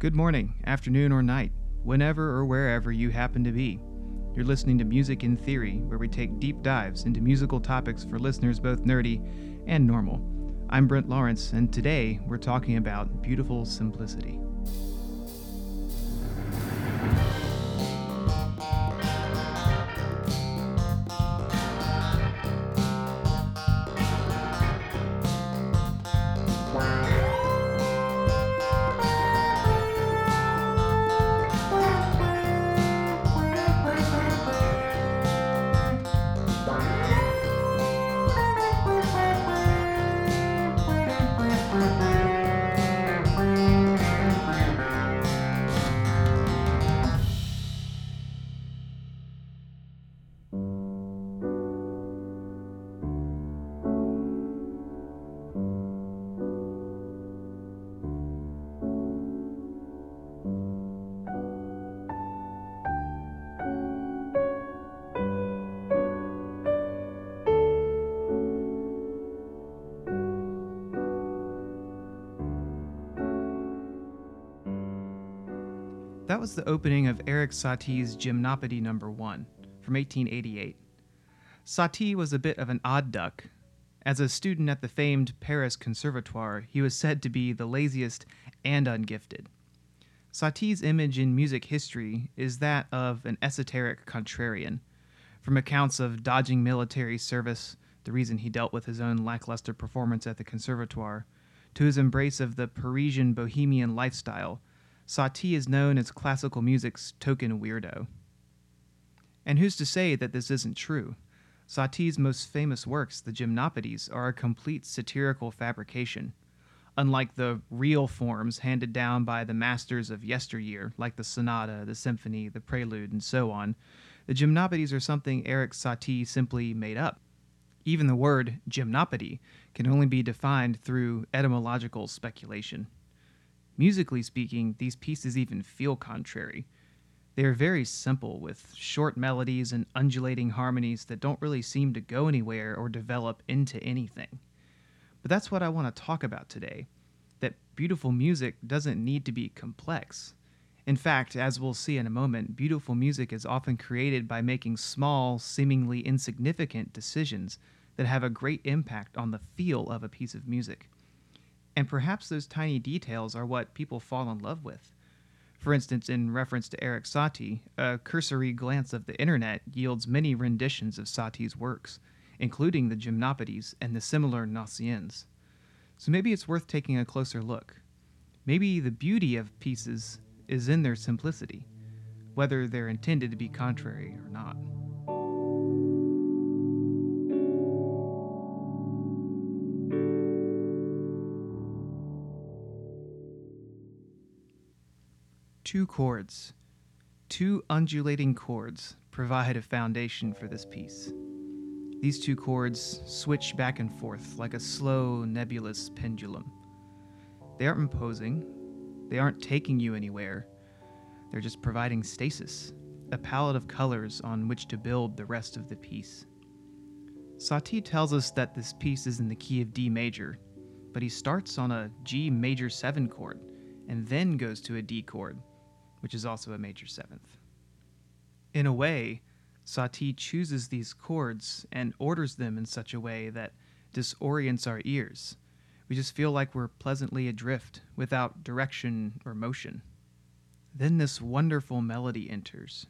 Good morning, afternoon, or night, whenever or wherever you happen to be. You're listening to Music in Theory, where we take deep dives into musical topics for listeners both nerdy and normal. I'm Brent Lawrence, and today we're talking about beautiful simplicity. That was the opening of Erik Satie's Gymnopédie No. 1 from 1888. Satie was a bit of an odd duck. As a student at the famed Paris Conservatoire, he was said to be the laziest and ungifted. Satie's image in music history is that of an esoteric contrarian. From accounts of dodging military service, the reason he dealt with his own lackluster performance at the Conservatoire, to his embrace of the Parisian bohemian lifestyle, Satie is known as classical music's token weirdo. And who's to say that this isn't true? Satie's most famous works, the Gymnopédies, are a complete satirical fabrication. Unlike the real forms handed down by the masters of yesteryear, like the sonata, the symphony, the prelude, and so on, the Gymnopédies are something Erik Satie simply made up. Even the word gymnopédie can only be defined through etymological speculation. Musically speaking, these pieces even feel contrary. They are very simple, with short melodies and undulating harmonies that don't really seem to go anywhere or develop into anything. But that's what I want to talk about today that beautiful music doesn't need to be complex. In fact, as we'll see in a moment, beautiful music is often created by making small, seemingly insignificant decisions that have a great impact on the feel of a piece of music. And perhaps those tiny details are what people fall in love with. For instance, in reference to Erik Satie, a cursory glance of the internet yields many renditions of Satie's works, including the Gymnopédies and the similar Gnossiennes. So maybe it's worth taking a closer look. Maybe the beauty of pieces is in their simplicity, whether they're intended to be contrary or not. Two chords. Two undulating chords provide a foundation for this piece. These two chords switch back and forth like a slow, nebulous pendulum. They aren't imposing, they aren't taking you anywhere, they're just providing stasis, a palette of colors on which to build the rest of the piece. Satie tells us that this piece is in the key of D major, but he starts on a G major 7 chord and then goes to a D chord which is also a major seventh. In a way, Satie chooses these chords and orders them in such a way that disorients our ears. We just feel like we're pleasantly adrift without direction or motion. Then this wonderful melody enters.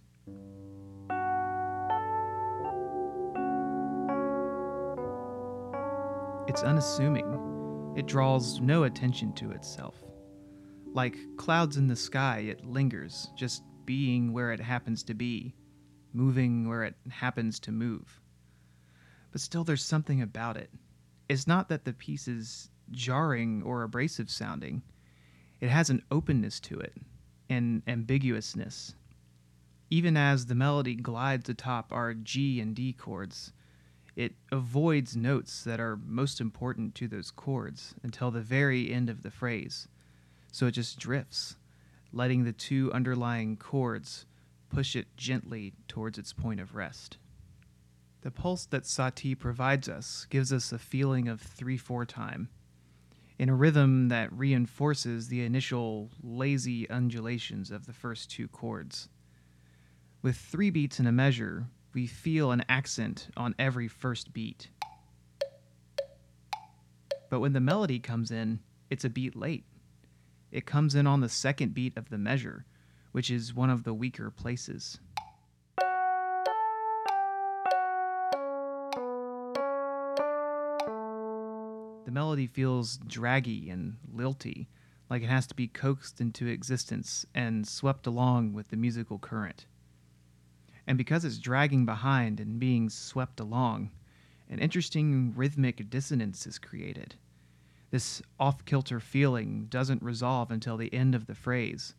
It's unassuming. It draws no attention to itself. Like clouds in the sky, it lingers, just being where it happens to be, moving where it happens to move. But still, there's something about it. It's not that the piece is jarring or abrasive sounding, it has an openness to it, an ambiguousness. Even as the melody glides atop our G and D chords, it avoids notes that are most important to those chords until the very end of the phrase so it just drifts, letting the two underlying chords push it gently towards its point of rest. The pulse that Satie provides us gives us a feeling of 3 4 time. in a rhythm that reinforces the initial lazy undulations of the first two chords. With three beats in a measure, we feel an accent on every first beat. But when the melody comes in, it's a beat late. It comes in on the second beat of the measure, which is one of the weaker places. The melody feels draggy and lilty, like it has to be coaxed into existence and swept along with the musical current. And because it's dragging behind and being swept along, an interesting rhythmic dissonance is created. This off kilter feeling doesn't resolve until the end of the phrase,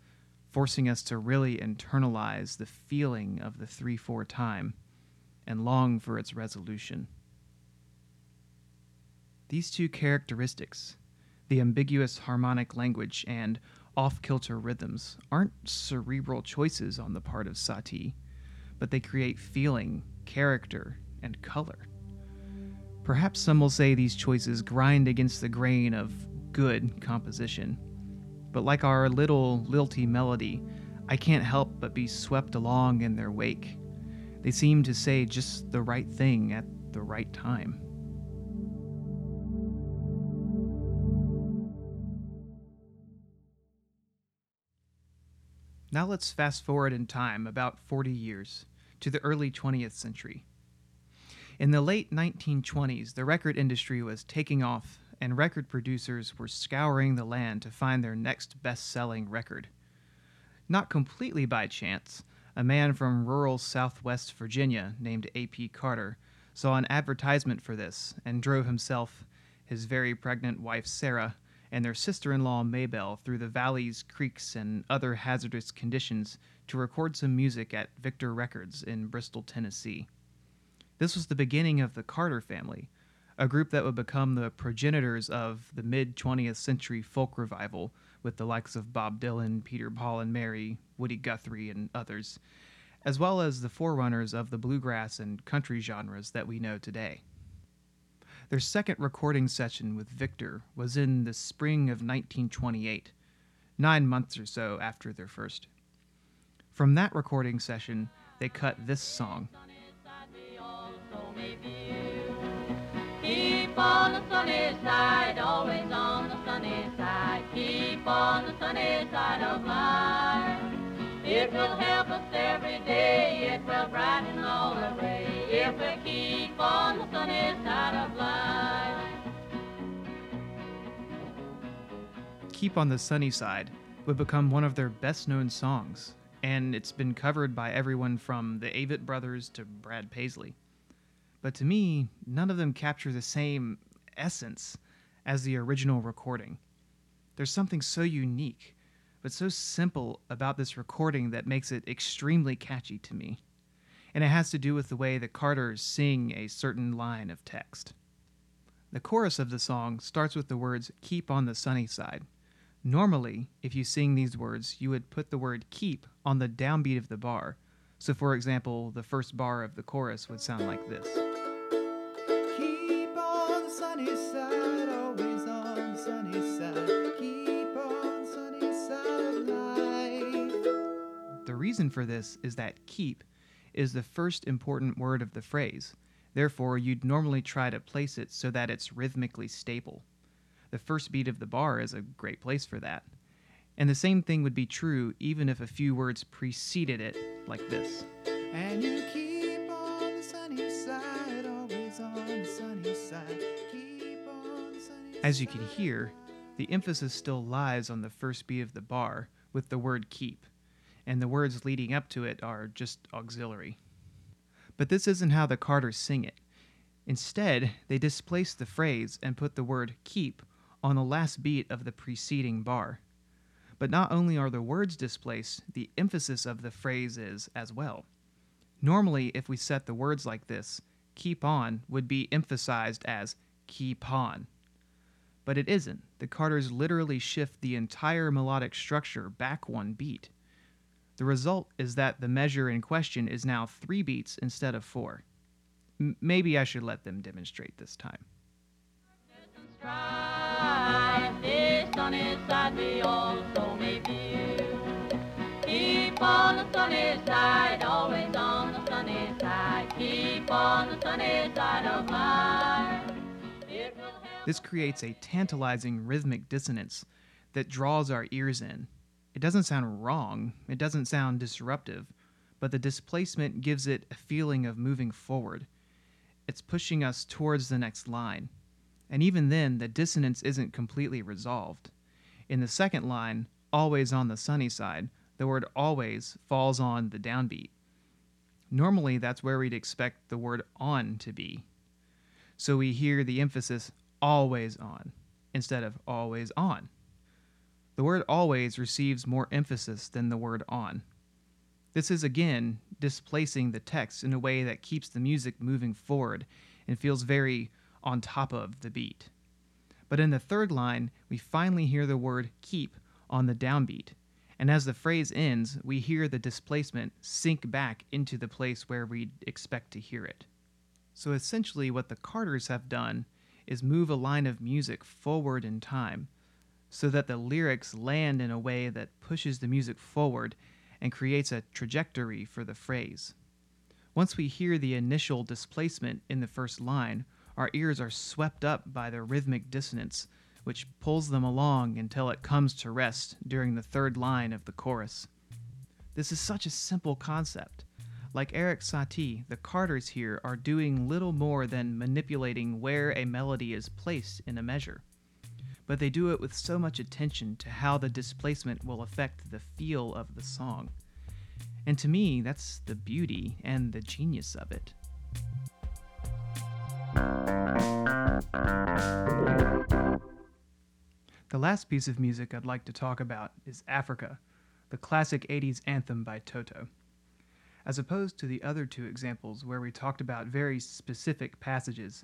forcing us to really internalize the feeling of the 3 4 time and long for its resolution. These two characteristics, the ambiguous harmonic language and off kilter rhythms, aren't cerebral choices on the part of Satie but they create feeling, character, and color. Perhaps some will say these choices grind against the grain of good composition. But like our little lilty melody, I can't help but be swept along in their wake. They seem to say just the right thing at the right time. Now let's fast forward in time about 40 years to the early 20th century. In the late 1920s, the record industry was taking off, and record producers were scouring the land to find their next best selling record. Not completely by chance, a man from rural southwest Virginia named A.P. Carter saw an advertisement for this and drove himself, his very pregnant wife Sarah, and their sister in law Maybelle through the valleys, creeks, and other hazardous conditions to record some music at Victor Records in Bristol, Tennessee. This was the beginning of the Carter family, a group that would become the progenitors of the mid 20th century folk revival with the likes of Bob Dylan, Peter Paul and Mary, Woody Guthrie, and others, as well as the forerunners of the bluegrass and country genres that we know today. Their second recording session with Victor was in the spring of 1928, nine months or so after their first. From that recording session, they cut this song. Keep on the sunny side, always on the sunny side. Keep on the sunny side of life. It will help us every day, it will brighten all the way. If we keep on the sunny side of life. Keep on the Sunny Side would become one of their best known songs, and it's been covered by everyone from the Avett Brothers to Brad Paisley. But to me, none of them capture the same essence as the original recording. There's something so unique, but so simple about this recording that makes it extremely catchy to me and it has to do with the way the Carters sing a certain line of text. The chorus of the song starts with the words keep on the sunny side. Normally, if you sing these words, you would put the word keep on the downbeat of the bar. So, for example, the first bar of the chorus would sound like this Keep on the sunny side, always on the sunny side. Keep on the sunny side of life. The reason for this is that keep is the first important word of the phrase. Therefore, you'd normally try to place it so that it's rhythmically stable. The first beat of the bar is a great place for that. And the same thing would be true even if a few words preceded it, like this. And you keep on the sunny side, always on the sunny side. On the sunny As you can hear, the emphasis still lies on the first beat of the bar with the word keep and the words leading up to it are just auxiliary. But this isn't how the Carters sing it. Instead, they displace the phrase and put the word keep on the last beat of the preceding bar. But not only are the words displaced, the emphasis of the phrase is as well. Normally, if we set the words like this, keep on would be emphasized as keep on. But it isn't. The Carters literally shift the entire melodic structure back one beat. The result is that the measure in question is now three beats instead of four. M- maybe I should let them demonstrate this time. Sunny side we also may. Keep on the sunny side, always on the sunny side. Keep on the sunny side of. This creates a tantalizing rhythmic dissonance that draws our ears in. It doesn't sound wrong, it doesn't sound disruptive, but the displacement gives it a feeling of moving forward. It's pushing us towards the next line. And even then, the dissonance isn't completely resolved. In the second line, always on the sunny side, the word always falls on the downbeat. Normally, that's where we'd expect the word on to be. So we hear the emphasis always on instead of always on. The word always receives more emphasis than the word on. This is again displacing the text in a way that keeps the music moving forward and feels very on top of the beat. But in the third line, we finally hear the word keep on the downbeat. And as the phrase ends, we hear the displacement sink back into the place where we'd expect to hear it. So essentially, what the Carters have done is move a line of music forward in time so that the lyrics land in a way that pushes the music forward and creates a trajectory for the phrase. Once we hear the initial displacement in the first line, our ears are swept up by the rhythmic dissonance, which pulls them along until it comes to rest during the third line of the chorus. This is such a simple concept. Like Erik Satie, the Carters here are doing little more than manipulating where a melody is placed in a measure. But they do it with so much attention to how the displacement will affect the feel of the song. And to me, that's the beauty and the genius of it. The last piece of music I'd like to talk about is Africa, the classic 80s anthem by Toto. As opposed to the other two examples where we talked about very specific passages,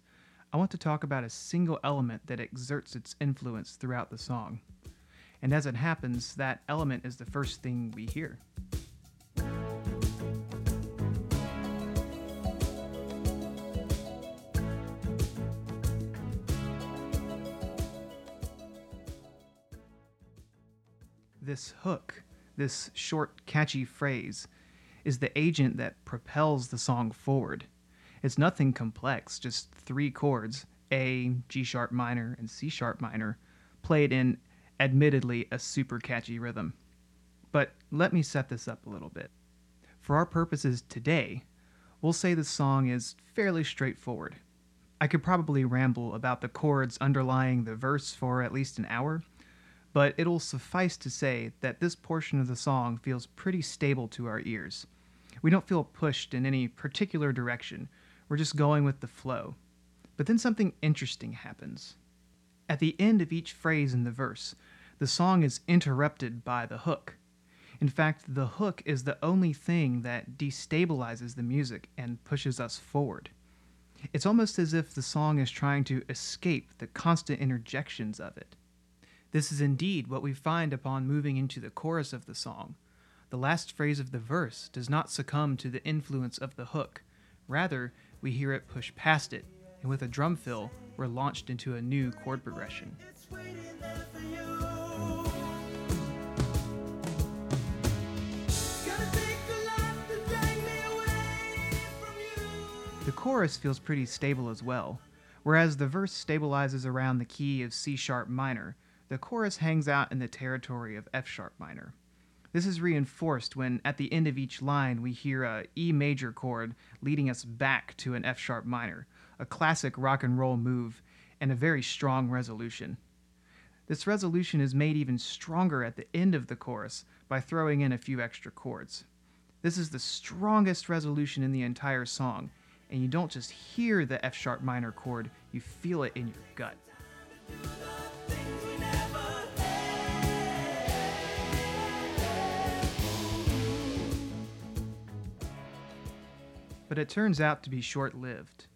I want to talk about a single element that exerts its influence throughout the song. And as it happens, that element is the first thing we hear. This hook, this short, catchy phrase, is the agent that propels the song forward. It's nothing complex, just three chords A, G sharp minor, and C sharp minor, played in admittedly a super catchy rhythm. But let me set this up a little bit. For our purposes today, we'll say the song is fairly straightforward. I could probably ramble about the chords underlying the verse for at least an hour, but it'll suffice to say that this portion of the song feels pretty stable to our ears. We don't feel pushed in any particular direction, we're just going with the flow. But then something interesting happens. At the end of each phrase in the verse, the song is interrupted by the hook. In fact, the hook is the only thing that destabilizes the music and pushes us forward. It's almost as if the song is trying to escape the constant interjections of it. This is indeed what we find upon moving into the chorus of the song. The last phrase of the verse does not succumb to the influence of the hook. Rather, we hear it push past it, and with a drum fill, we're launched into a new chord progression. The chorus feels pretty stable as well. Whereas the verse stabilizes around the key of C sharp minor, the chorus hangs out in the territory of F sharp minor. This is reinforced when, at the end of each line, we hear a E major chord leading us back to an F sharp minor, a classic rock and roll move, and a very strong resolution. This resolution is made even stronger at the end of the chorus by throwing in a few extra chords. This is the strongest resolution in the entire song, and you don't just hear the F sharp minor chord, you feel it in your gut. But it turns out to be short lived.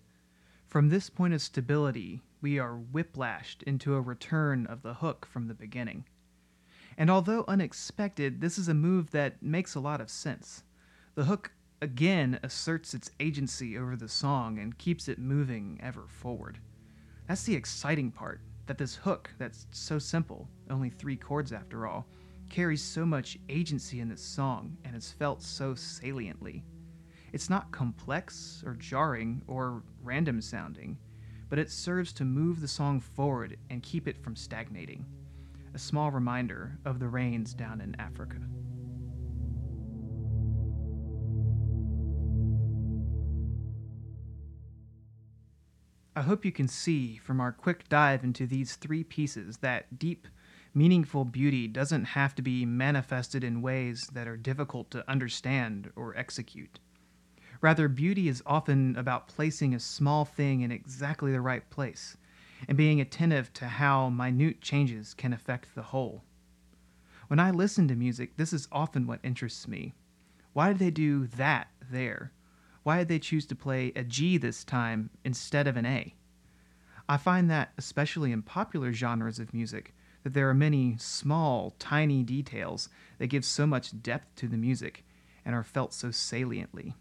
From this point of stability, we are whiplashed into a return of the hook from the beginning. And although unexpected, this is a move that makes a lot of sense. The hook again asserts its agency over the song and keeps it moving ever forward. That's the exciting part. that this hook, that's so simple, only three chords after all, carries so much agency in this song and is felt so saliently. It's not complex or jarring or random sounding, but it serves to move the song forward and keep it from stagnating. A small reminder of the rains down in Africa. I hope you can see from our quick dive into these three pieces that deep, meaningful beauty doesn't have to be manifested in ways that are difficult to understand or execute. Rather, beauty is often about placing a small thing in exactly the right place and being attentive to how minute changes can affect the whole. When I listen to music, this is often what interests me. Why did they do that there? Why did they choose to play a G this time instead of an A? I find that, especially in popular genres of music, that there are many small, tiny details that give so much depth to the music and are felt so saliently.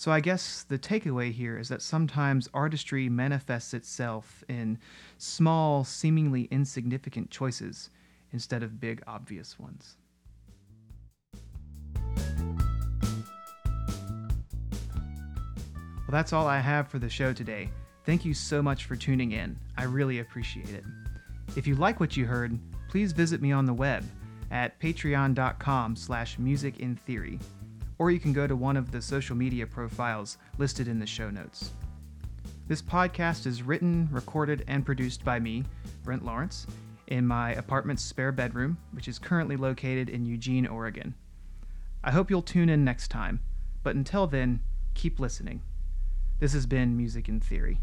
So I guess the takeaway here is that sometimes artistry manifests itself in small, seemingly insignificant choices instead of big, obvious ones. Well, that's all I have for the show today. Thank you so much for tuning in. I really appreciate it. If you like what you heard, please visit me on the web at patreon.com slash music in theory, or you can go to one of the social media profiles listed in the show notes. This podcast is written, recorded, and produced by me, Brent Lawrence, in my apartment's spare bedroom, which is currently located in Eugene, Oregon. I hope you'll tune in next time, but until then, keep listening. This has been Music in Theory.